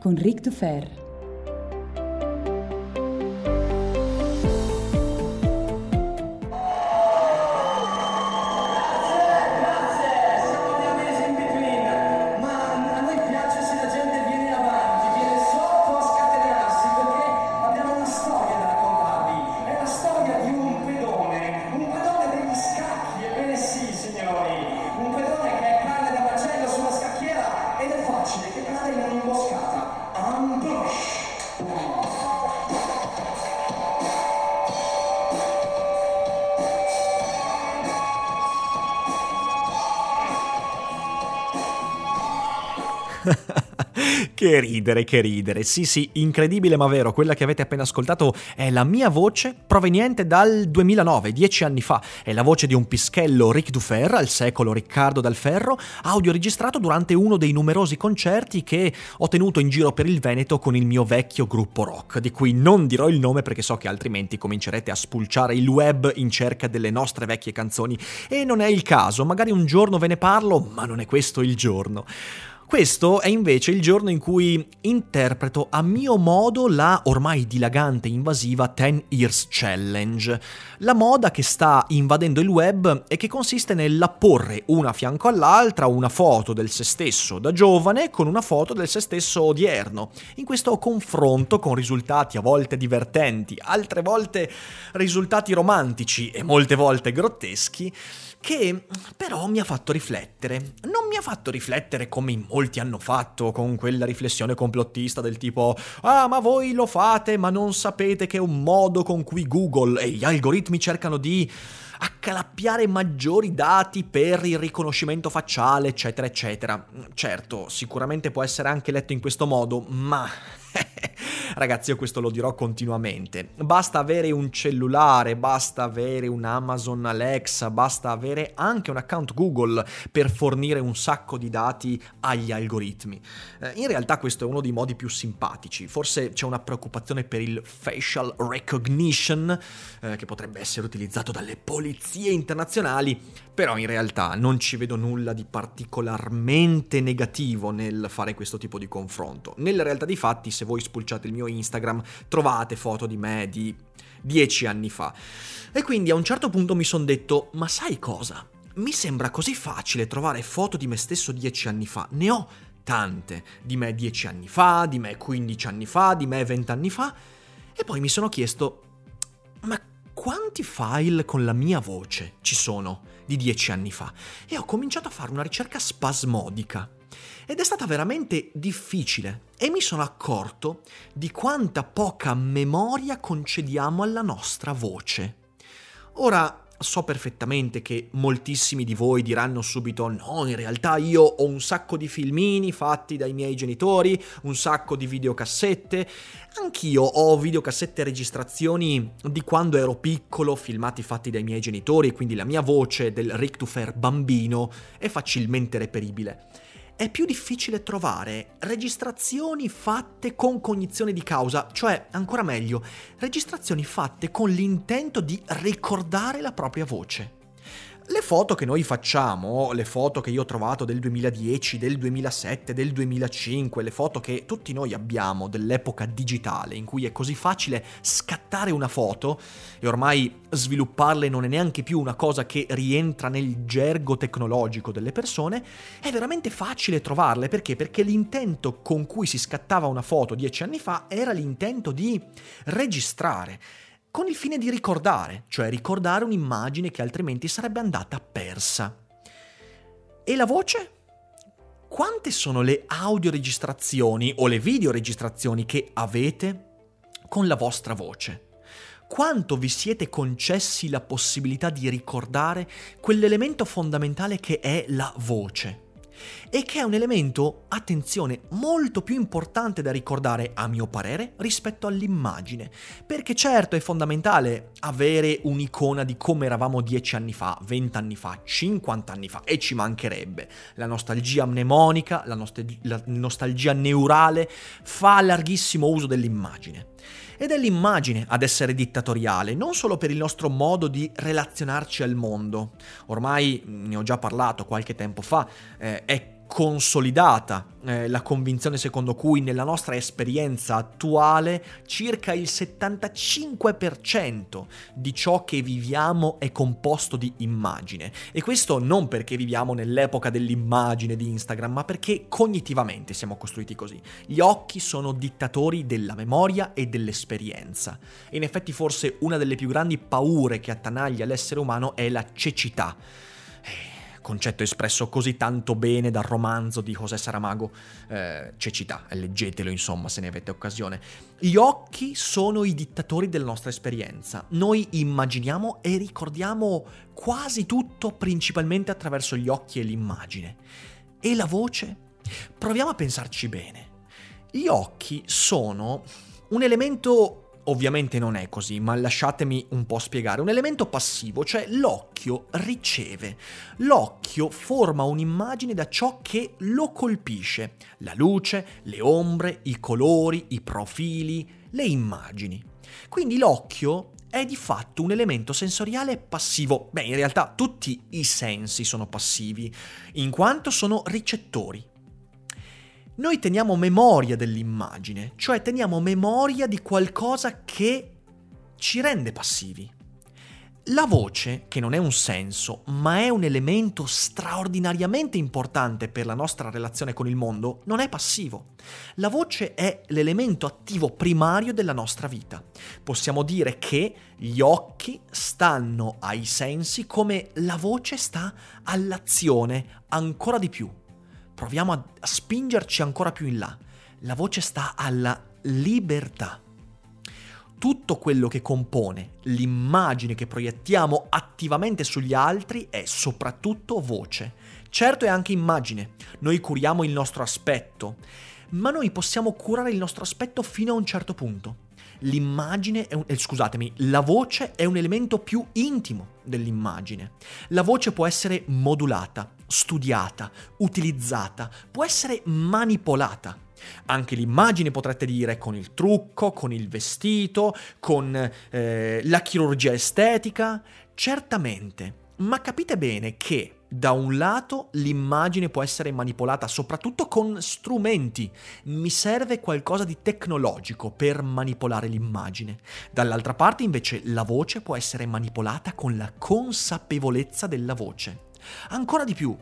con Ric Dufer. che ridere, che ridere. Sì, sì, incredibile ma vero, quella che avete appena ascoltato è la mia voce proveniente dal 2009, dieci anni fa. È la voce di un pischello Ric Dufer, al secolo Riccardo Dal Ferro, audio registrato durante uno dei numerosi concerti che ho tenuto in giro per il Veneto con il mio vecchio gruppo rock, di cui non dirò il nome perché so che altrimenti comincerete a spulciare il web in cerca delle nostre vecchie canzoni. E non è il caso, magari un giorno ve ne parlo, ma non è questo il giorno. Questo è invece il giorno in cui interpreto a mio modo la ormai dilagante e invasiva 10 Years Challenge, la moda che sta invadendo il web e che consiste nell'apporre una a fianco all'altra una foto del se stesso da giovane con una foto del se stesso odierno. In questo confronto con risultati a volte divertenti, altre volte risultati romantici e molte volte grotteschi, che però mi ha fatto riflettere. Non mi ha fatto riflettere come in molti hanno fatto, con quella riflessione complottista del tipo Ah, ma voi lo fate, ma non sapete che è un modo con cui Google e gli algoritmi cercano di accalappiare maggiori dati per il riconoscimento facciale, eccetera, eccetera. Certo, sicuramente può essere anche letto in questo modo, ma Ragazzi, io questo lo dirò continuamente. Basta avere un cellulare, basta avere un Amazon Alexa, basta avere anche un account Google per fornire un sacco di dati agli algoritmi. Eh, in realtà questo è uno dei modi più simpatici. Forse c'è una preoccupazione per il facial recognition, eh, che potrebbe essere utilizzato dalle polizie internazionali, però in realtà non ci vedo nulla di particolarmente negativo nel fare questo tipo di confronto. Nella realtà dei fatti, se voi spulciate il mio Instagram, trovate foto di me di dieci anni fa. E quindi a un certo punto mi sono detto, ma sai cosa? Mi sembra così facile trovare foto di me stesso dieci anni fa. Ne ho tante. Di me dieci anni fa, di me quindici anni fa, di me vent'anni fa. E poi mi sono chiesto, ma quanti file con la mia voce ci sono di dieci anni fa? E ho cominciato a fare una ricerca spasmodica. Ed è stata veramente difficile. E mi sono accorto di quanta poca memoria concediamo alla nostra voce. Ora, so perfettamente che moltissimi di voi diranno subito no, in realtà io ho un sacco di filmini fatti dai miei genitori, un sacco di videocassette, anch'io ho videocassette registrazioni di quando ero piccolo, filmati fatti dai miei genitori, quindi la mia voce del Rick Tufer bambino è facilmente reperibile è più difficile trovare registrazioni fatte con cognizione di causa, cioè, ancora meglio, registrazioni fatte con l'intento di ricordare la propria voce. Le foto che noi facciamo, le foto che io ho trovato del 2010, del 2007, del 2005, le foto che tutti noi abbiamo dell'epoca digitale in cui è così facile scattare una foto e ormai svilupparle non è neanche più una cosa che rientra nel gergo tecnologico delle persone, è veramente facile trovarle perché? Perché l'intento con cui si scattava una foto dieci anni fa era l'intento di registrare con il fine di ricordare, cioè ricordare un'immagine che altrimenti sarebbe andata persa. E la voce? Quante sono le audioregistrazioni o le videoregistrazioni che avete con la vostra voce? Quanto vi siete concessi la possibilità di ricordare quell'elemento fondamentale che è la voce? E che è un elemento, attenzione, molto più importante da ricordare a mio parere rispetto all'immagine, perché certo è fondamentale avere un'icona di come eravamo dieci anni fa, vent'anni fa, cinquant'anni fa e ci mancherebbe. La nostalgia mnemonica, la, nostalgia, la nostalgia neurale fa larghissimo uso dell'immagine. Ed è l'immagine ad essere dittatoriale, non solo per il nostro modo di relazionarci al mondo. Ormai ne ho già parlato qualche tempo fa, eh, è consolidata eh, la convinzione secondo cui nella nostra esperienza attuale circa il 75% di ciò che viviamo è composto di immagine. E questo non perché viviamo nell'epoca dell'immagine di Instagram, ma perché cognitivamente siamo costruiti così. Gli occhi sono dittatori della memoria e dell'esperienza. E in effetti forse una delle più grandi paure che attanaglia l'essere umano è la cecità concetto espresso così tanto bene dal romanzo di José Saramago, eh, cecità, leggetelo insomma se ne avete occasione. Gli occhi sono i dittatori della nostra esperienza, noi immaginiamo e ricordiamo quasi tutto principalmente attraverso gli occhi e l'immagine. E la voce? Proviamo a pensarci bene. Gli occhi sono un elemento Ovviamente non è così, ma lasciatemi un po' spiegare. Un elemento passivo, cioè l'occhio riceve. L'occhio forma un'immagine da ciò che lo colpisce. La luce, le ombre, i colori, i profili, le immagini. Quindi l'occhio è di fatto un elemento sensoriale passivo. Beh, in realtà tutti i sensi sono passivi, in quanto sono ricettori noi teniamo memoria dell'immagine, cioè teniamo memoria di qualcosa che ci rende passivi. La voce, che non è un senso, ma è un elemento straordinariamente importante per la nostra relazione con il mondo, non è passivo. La voce è l'elemento attivo primario della nostra vita. Possiamo dire che gli occhi stanno ai sensi come la voce sta all'azione ancora di più proviamo a spingerci ancora più in là. La voce sta alla libertà. Tutto quello che compone l'immagine che proiettiamo attivamente sugli altri è soprattutto voce. Certo è anche immagine, noi curiamo il nostro aspetto, ma noi possiamo curare il nostro aspetto fino a un certo punto l'immagine, è un, eh, scusatemi, la voce è un elemento più intimo dell'immagine. La voce può essere modulata, studiata, utilizzata, può essere manipolata. Anche l'immagine potrete dire con il trucco, con il vestito, con eh, la chirurgia estetica, certamente. Ma capite bene che da un lato l'immagine può essere manipolata soprattutto con strumenti, mi serve qualcosa di tecnologico per manipolare l'immagine. Dall'altra parte invece la voce può essere manipolata con la consapevolezza della voce. Ancora di più,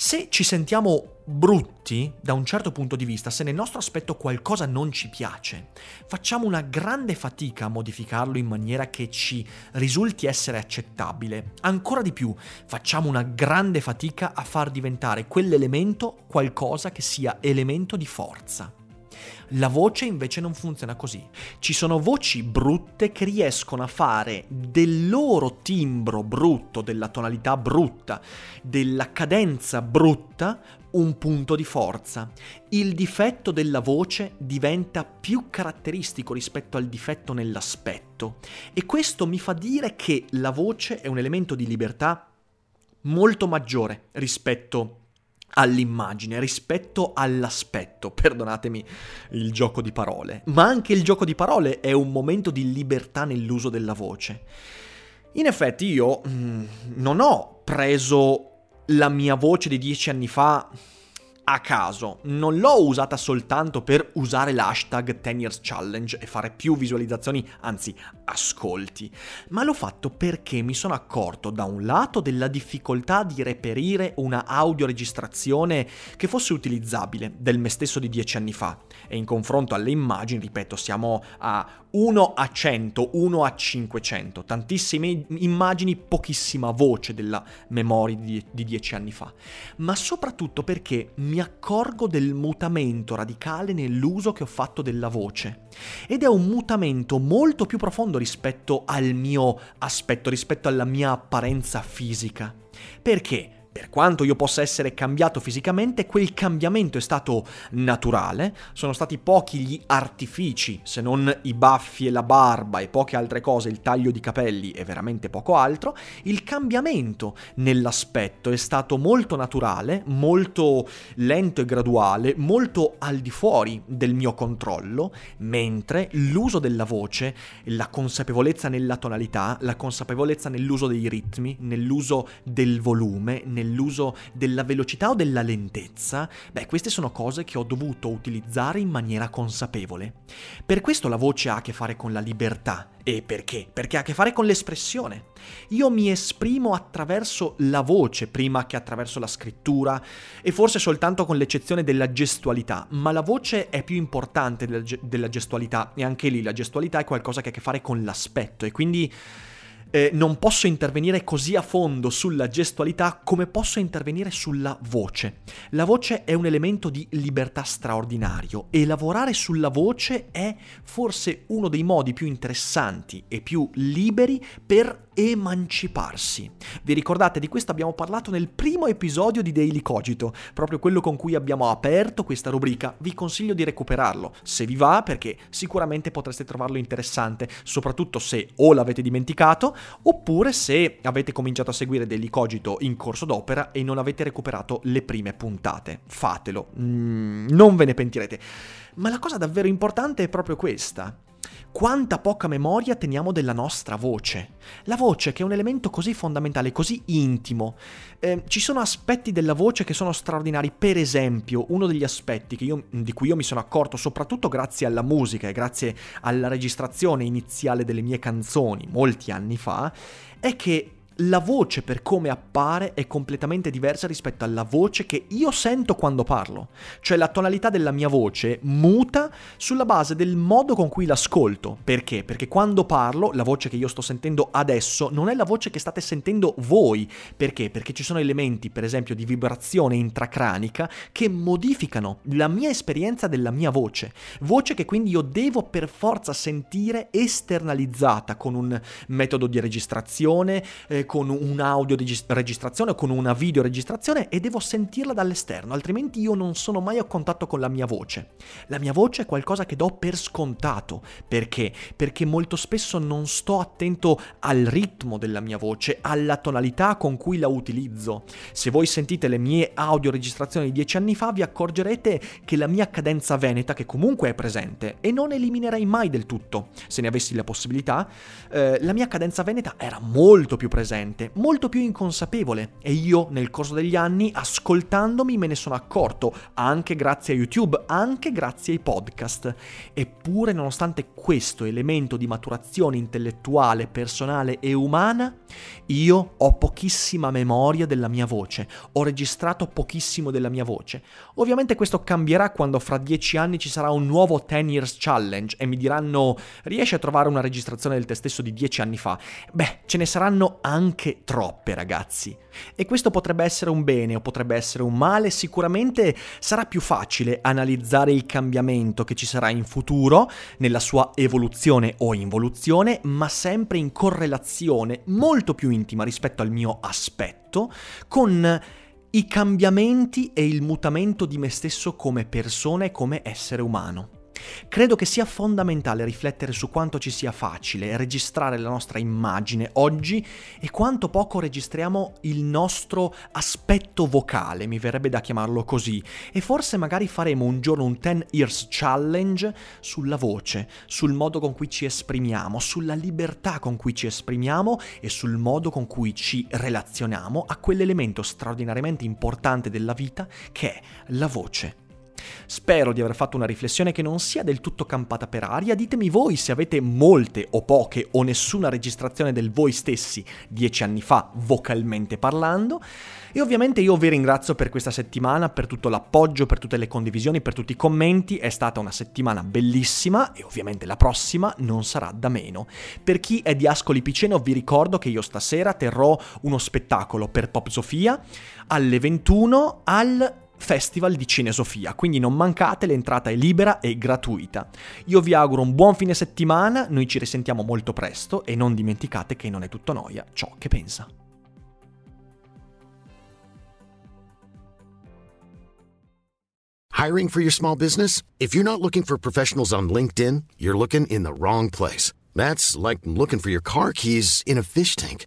se ci sentiamo brutti da un certo punto di vista, se nel nostro aspetto qualcosa non ci piace, facciamo una grande fatica a modificarlo in maniera che ci risulti essere accettabile. Ancora di più, facciamo una grande fatica a far diventare quell'elemento qualcosa che sia elemento di forza. La voce invece non funziona così. Ci sono voci brutte che riescono a fare del loro timbro brutto, della tonalità brutta, della cadenza brutta, un punto di forza. Il difetto della voce diventa più caratteristico rispetto al difetto nell'aspetto e questo mi fa dire che la voce è un elemento di libertà molto maggiore rispetto all'immagine, rispetto all'aspetto, perdonatemi il gioco di parole, ma anche il gioco di parole è un momento di libertà nell'uso della voce. In effetti io mm, non ho preso la mia voce di dieci anni fa a caso, non l'ho usata soltanto per usare l'hashtag 10 Years Challenge e fare più visualizzazioni, anzi ascolti, ma l'ho fatto perché mi sono accorto da un lato della difficoltà di reperire una audioregistrazione che fosse utilizzabile del me stesso di dieci anni fa e in confronto alle immagini, ripeto, siamo a 1 a 100, 1 a 500, tantissime immagini, pochissima voce della memoria di, di dieci anni fa, ma soprattutto perché mi accorgo del mutamento radicale nell'uso che ho fatto della voce ed è un mutamento molto più profondo rispetto al mio aspetto, rispetto alla mia apparenza fisica. Perché? Per quanto io possa essere cambiato fisicamente, quel cambiamento è stato naturale, sono stati pochi gli artifici, se non i baffi e la barba e poche altre cose, il taglio di capelli e veramente poco altro, il cambiamento nell'aspetto è stato molto naturale, molto lento e graduale, molto al di fuori del mio controllo, mentre l'uso della voce, la consapevolezza nella tonalità, la consapevolezza nell'uso dei ritmi, nell'uso del volume, nel nell'uso della velocità o della lentezza, beh, queste sono cose che ho dovuto utilizzare in maniera consapevole. Per questo la voce ha a che fare con la libertà. E perché? Perché ha a che fare con l'espressione. Io mi esprimo attraverso la voce prima che attraverso la scrittura e forse soltanto con l'eccezione della gestualità, ma la voce è più importante della, gestualità e anche lì la gestualità è qualcosa che ha a che fare con l'aspetto e quindi eh, non posso intervenire così a fondo sulla gestualità come posso intervenire sulla voce. La voce è un elemento di libertà straordinario e lavorare sulla voce è forse uno dei modi più interessanti e più liberi per emanciparsi. Vi ricordate di questo abbiamo parlato nel primo episodio di Daily Cogito, proprio quello con cui abbiamo aperto questa rubrica. Vi consiglio di recuperarlo, se vi va, perché sicuramente potreste trovarlo interessante, soprattutto se o l'avete dimenticato, oppure se avete cominciato a seguire Daily Cogito in corso d'opera e non avete recuperato le prime puntate. Fatelo, mm, non ve ne pentirete. Ma la cosa davvero importante è proprio questa quanta poca memoria teniamo della nostra voce. La voce che è un elemento così fondamentale, così intimo. Eh, ci sono aspetti della voce che sono straordinari, per esempio uno degli aspetti io, di cui io mi sono accorto soprattutto grazie alla musica e grazie alla registrazione iniziale delle mie canzoni molti anni fa, è che la voce per come appare è completamente diversa rispetto alla voce che io sento quando parlo. Cioè la tonalità della mia voce muta sulla base del modo con cui l'ascolto. Perché? Perché quando parlo, la voce che io sto sentendo adesso non è la voce che state sentendo voi. Perché? Perché ci sono elementi, per esempio, di vibrazione intracranica che modificano la mia esperienza della mia voce. Voce che quindi io devo per forza sentire esternalizzata con un metodo di registrazione, eh, con un'audio registrazione o con una video registrazione e devo sentirla dall'esterno, altrimenti io non sono mai a contatto con la mia voce. La mia voce è qualcosa che do per scontato. Perché? Perché molto spesso non sto attento al ritmo della mia voce, alla tonalità con cui la utilizzo. Se voi sentite le mie audio registrazioni di dieci anni fa vi accorgerete che la mia cadenza veneta, che comunque è presente e non eliminerei mai del tutto, se ne avessi la possibilità, eh, la mia cadenza veneta era molto più presente presente, molto più inconsapevole e io nel corso degli anni ascoltandomi me ne sono accorto, anche grazie a YouTube, anche grazie ai podcast. Eppure nonostante questo elemento di maturazione intellettuale, personale e umana, io ho pochissima memoria della mia voce, ho registrato pochissimo della mia voce. Ovviamente questo cambierà quando fra dieci anni ci sarà un nuovo 10 Years Challenge e mi diranno riesci a trovare una registrazione del te stesso di dieci anni fa. Beh, ce ne saranno anche anche troppe, ragazzi. E questo potrebbe essere un bene o potrebbe essere un male, sicuramente sarà più facile analizzare il cambiamento che ci sarà in futuro, nella sua evoluzione o involuzione, ma sempre in correlazione molto più intima rispetto al mio aspetto, con i cambiamenti e il mutamento di me stesso come persona e come essere umano. Credo che sia fondamentale riflettere su quanto ci sia facile registrare la nostra immagine oggi e quanto poco registriamo il nostro aspetto vocale, mi verrebbe da chiamarlo così, e forse magari faremo un giorno un 10 years challenge sulla voce, sul modo con cui ci esprimiamo, sulla libertà con cui ci esprimiamo e sul modo con cui ci relazioniamo a quell'elemento straordinariamente importante della vita che è la voce. Spero di aver fatto una riflessione che non sia del tutto campata per aria, ditemi voi se avete molte o poche o nessuna registrazione del voi stessi dieci anni fa vocalmente parlando. E ovviamente io vi ringrazio per questa settimana, per tutto l'appoggio, per tutte le condivisioni, per tutti i commenti. È stata una settimana bellissima e ovviamente la prossima non sarà da meno. Per chi è di Ascoli Piceno vi ricordo che io stasera terrò uno spettacolo per Pop Sofia alle 21 al Festival di Cinesofia, quindi non mancate, l'entrata è libera e gratuita. Io vi auguro un buon fine settimana, noi ci risentiamo molto presto e non dimenticate che non è tutto noia ciò che pensa. Hiring for your small business? If you're not looking for professionals on LinkedIn, you're looking in the wrong place. That's like looking for your car keys in a fish tank.